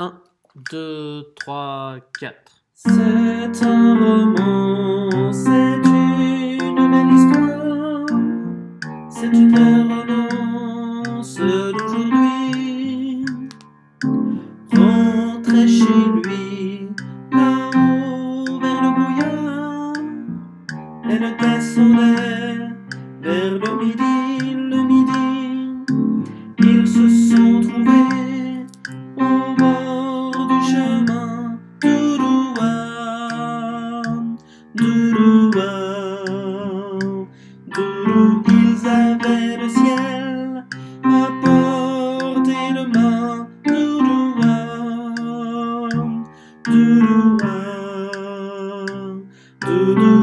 1, 2, 3, 4. C'est un roman, c'est une belle histoire, c'est une romance d'aujourd'hui. Rentrer chez lui, là-haut vers le brouillard, elle casse son aile vers le midi, le midi. Doudou, wow. Doudou, ils avaient le ciel à portée de main. Doudou, wow. Doudou, wow. Doudou,